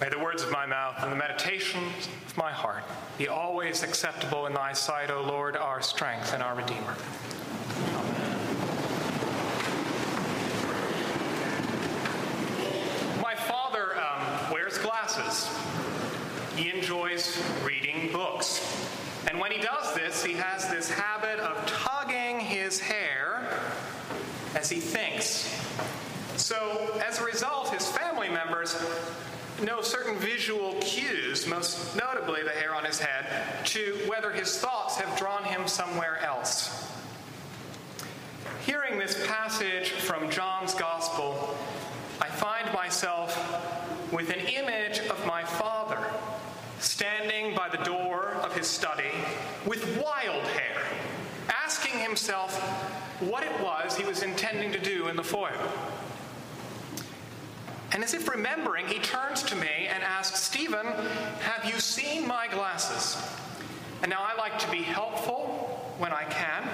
May the words of my mouth and the meditations of my heart be always acceptable in thy sight, O Lord, our strength and our Redeemer. My father um, wears glasses. He enjoys reading books. And when he does this, he has this habit of tugging his hair as he thinks. So, as a result, his family members know certain visual cues, most notably the hair on his head, to whether his thoughts have drawn him somewhere else. Hearing this passage from John's Gospel, I find myself with an image of my father standing by the door of his study with wild hair, asking himself what it was he was intending to do in the foyer. And as if remembering, he turns to me and asks, Stephen, have you seen my glasses? And now I like to be helpful when I can,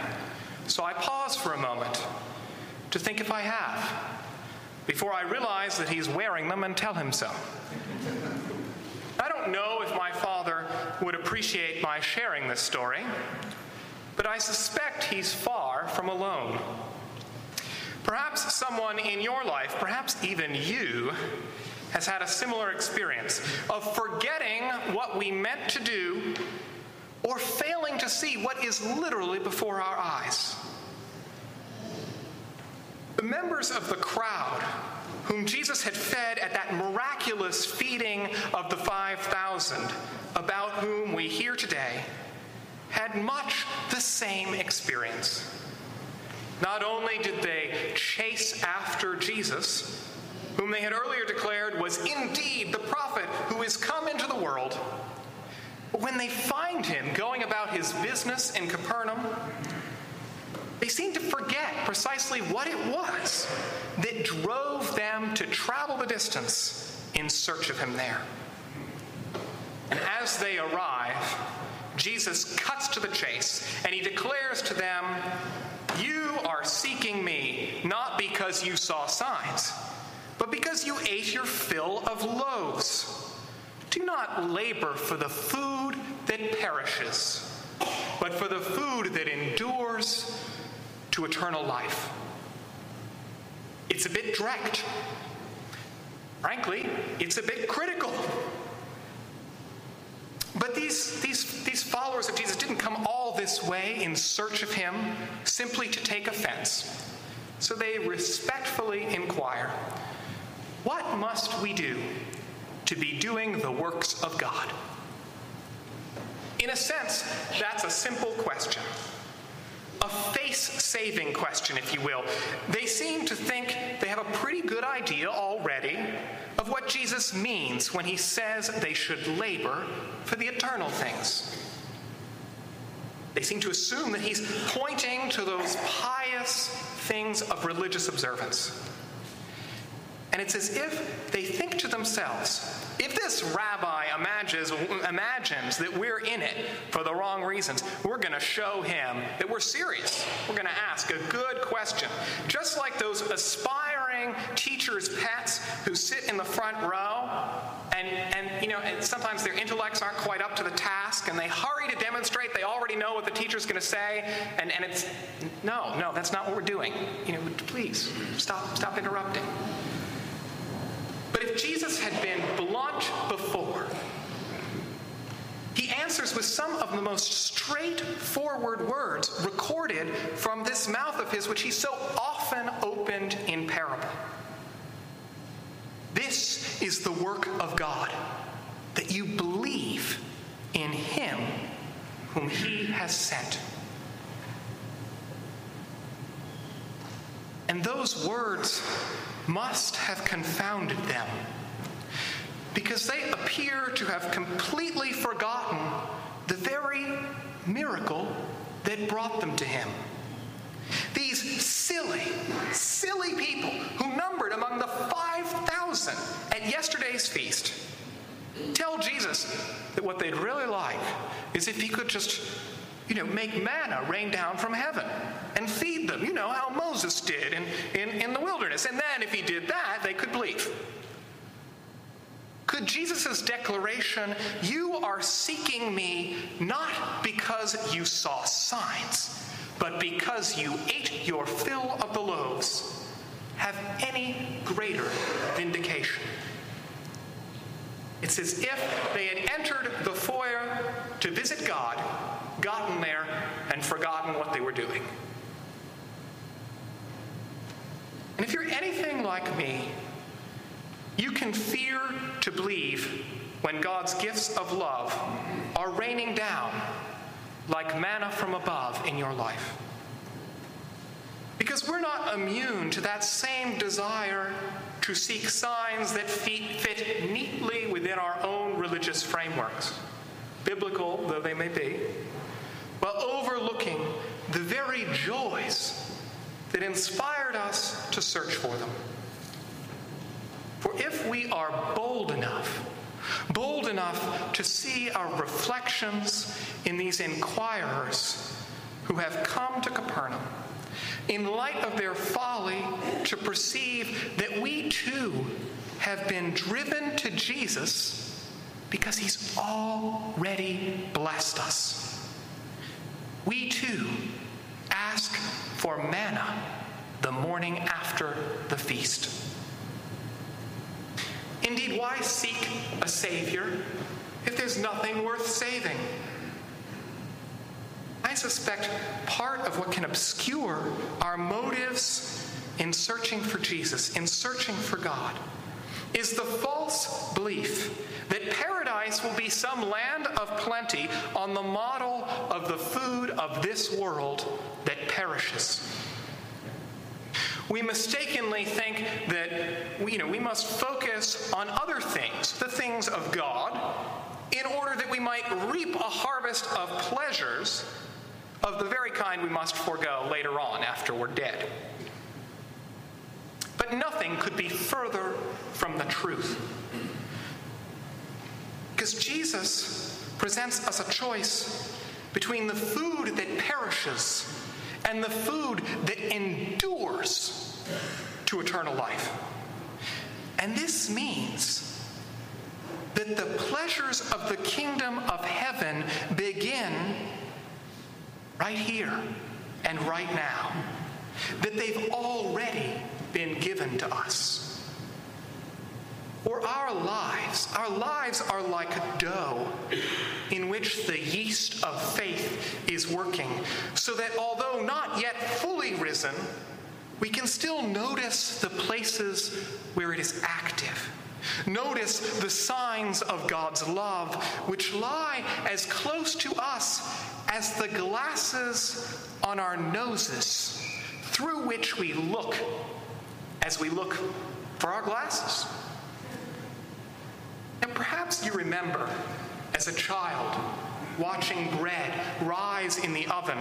so I pause for a moment to think if I have, before I realize that he's wearing them and tell him so. I don't know if my father would appreciate my sharing this story, but I suspect he's far from alone. Perhaps someone in your life, perhaps even you, has had a similar experience of forgetting what we meant to do or failing to see what is literally before our eyes. The members of the crowd whom Jesus had fed at that miraculous feeding of the 5,000, about whom we hear today, had much the same experience. Not only did they chase after Jesus, whom they had earlier declared was indeed the prophet who is come into the world, but when they find him going about his business in Capernaum, they seem to forget precisely what it was that drove them to travel the distance in search of him there. And as they arrive, Jesus cuts to the chase and he declares to them, You are seeking me not because you saw signs, but because you ate your fill of loaves. Do not labor for the food that perishes, but for the food that endures to eternal life. It's a bit direct. Frankly, it's a bit critical. But these, these, these followers of Jesus didn't come all this way in search of him simply to take offense. So they respectfully inquire What must we do to be doing the works of God? In a sense, that's a simple question. A face saving question, if you will. They seem to think they have a pretty good idea already of what Jesus means when he says they should labor for the eternal things. They seem to assume that he's pointing to those pious things of religious observance. And it's as if they think to themselves if this rabbi imagines, imagines that we're in it for the wrong reasons, we're going to show him that we're serious. We're going to ask a good question. Just like those aspiring teachers' pets who sit in the front row and, and you know, and sometimes their intellects aren't quite up to the task and they hurry to demonstrate they already know what the teacher's going to say. And, and it's, no, no, that's not what we're doing. You know, please stop, stop interrupting. But if Jesus had been blunt before, answers with some of the most straightforward words recorded from this mouth of his, which he so often opened in parable. This is the work of God, that you believe in him whom he has sent. And those words must have confounded them because they appear to have completely forgotten the very miracle that brought them to him. These silly, silly people who numbered among the 5,000 at yesterday's feast tell Jesus that what they'd really like is if he could just you know, make manna rain down from heaven and feed them, you know, how Moses did in, in, in the wilderness. And then if he did that, they could believe. Could Jesus' declaration, You are seeking me not because you saw signs, but because you ate your fill of the loaves, have any greater vindication? It's as if they had entered the foyer to visit God, gotten there, and forgotten what they were doing. And if you're anything like me, you can fear to believe when God's gifts of love are raining down like manna from above in your life. Because we're not immune to that same desire to seek signs that fit neatly within our own religious frameworks, biblical though they may be, but overlooking the very joys that inspired us to search for them. For if we are bold enough, bold enough to see our reflections in these inquirers who have come to Capernaum, in light of their folly, to perceive that we too have been driven to Jesus because he's already blessed us. We too ask for manna the morning after the feast. Indeed, why seek a Savior if there's nothing worth saving? I suspect part of what can obscure our motives in searching for Jesus, in searching for God, is the false belief that paradise will be some land of plenty on the model of the food of this world that perishes. We mistakenly think that you know, we must focus on other things, the things of God, in order that we might reap a harvest of pleasures of the very kind we must forego later on after we're dead. But nothing could be further from the truth. Because Jesus presents us a choice between the food that perishes and the food that endures to eternal life. And this means that the pleasures of the kingdom of heaven begin right here and right now, that they've already been given to us. Or our lives, our lives are like dough in which the yeast of faith is working, so that although not yet fully risen, we can still notice the places where it is active. Notice the signs of God's love, which lie as close to us as the glasses on our noses through which we look as we look for our glasses. And perhaps you remember as a child watching bread rise in the oven,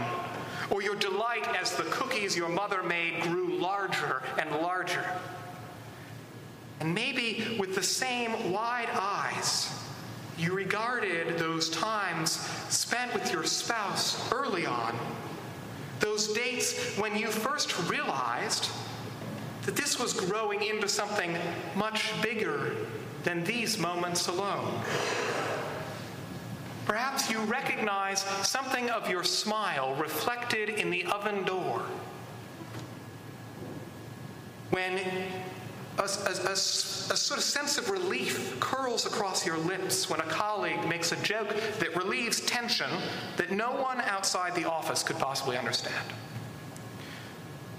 or your delight as the cookies your mother made grew larger and larger. And maybe with the same wide eyes, you regarded those times spent with your spouse early on, those dates when you first realized that this was growing into something much bigger than these moments alone. Perhaps you recognize something of your smile reflected in the oven door. When a, a, a, a, sort of sense of relief curls across your lips when a colleague makes a joke that relieves tension that no one outside the office could possibly understand.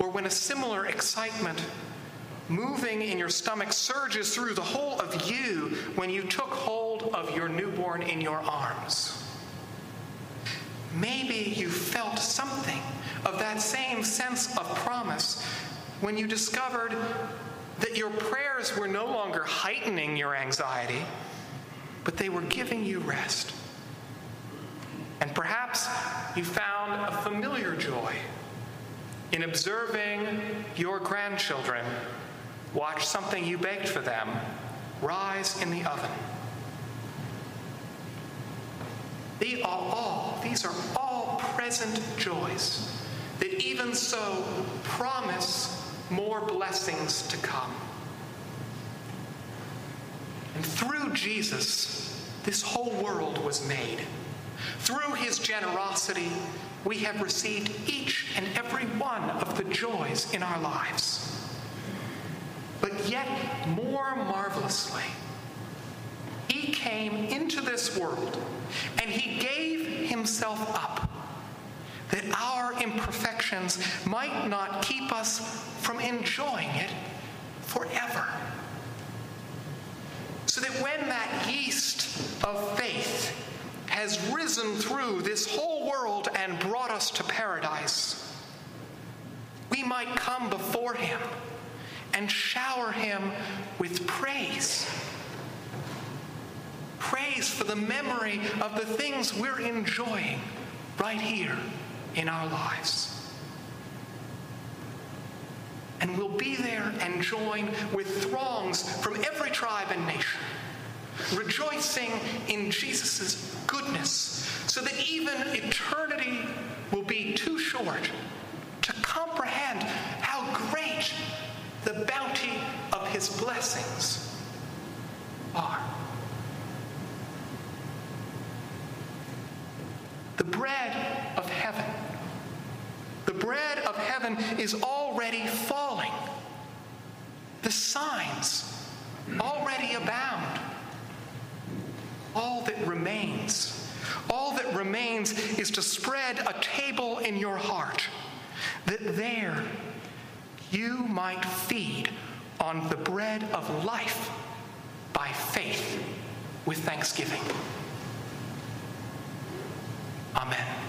Or when a similar excitement moving in your stomach surges through the whole of you when you took hold of your newborn in your arms. Maybe you felt something of that same sense of promise when you discovered that your prayers were no longer heightening your anxiety, but they were giving you rest. And perhaps you found a familiar joy in observing your grandchildren watch something you baked for them rise in the oven. They are all, these are all present joys that even so promise more blessings to come. And through Jesus, this whole world was made. Through his generosity, we have received each and every one of the joys in our lives. But yet, more marvelously, he came into this world and he gave himself up that our imperfections might not keep us from enjoying it forever. So that when that yeast of faith has risen through this whole world and brought us to paradise, we might come before him and shower him with praise. Praise for the memory of the things we're enjoying right here in our lives. And we'll be there and join with throngs from every tribe and nation, rejoicing in Jesus' goodness, so that even eternity will be too short to comprehend how great the bounty of his blessings are. The bread of heaven. The bread of heaven is already falling. The signs already abound. All that remains, all that remains is to spread a table in your heart, that there you might feed on the bread of life by faith with thanksgiving. Amen.